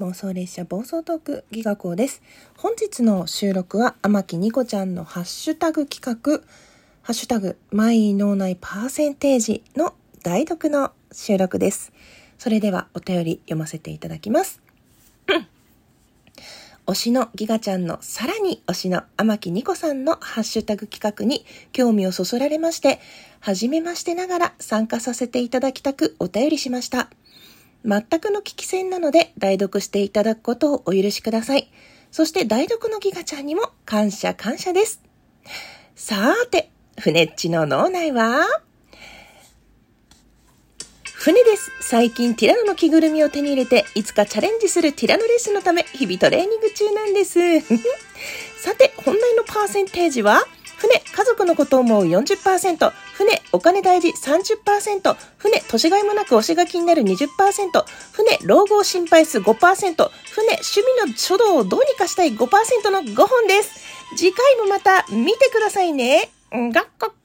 妄想列車暴走トークギガ校です。本日の収録は天木ニコちゃんのハッシュタグ企画、ハッシュタグ、マイ脳内パーセンテージの代読の収録です。それではお便り読ませていただきます。推しのギガちゃんのさらに推しの天木ニコさんのハッシュタグ企画に興味をそそられまして、はじめましてながら参加させていただきたくお便りしました。全くの聞き戦なので代読していただくことをお許しください。そして代読のギガちゃんにも感謝感謝です。さーて、船っちの脳内は？船です。最近ティラノの着ぐるみを手に入れて、いつかチャレンジするティラノレースンのため、日々トレーニング中なんです。さて、本題のパーセンテージは、船、家族のことを思う40%、船、お金大事30%、船、年がいもなく推しが気になる20%、船、老後を心配す5%、船、趣味の書道をどうにかしたい5%の5本です。次回もまた見てくださいね。がっこっ。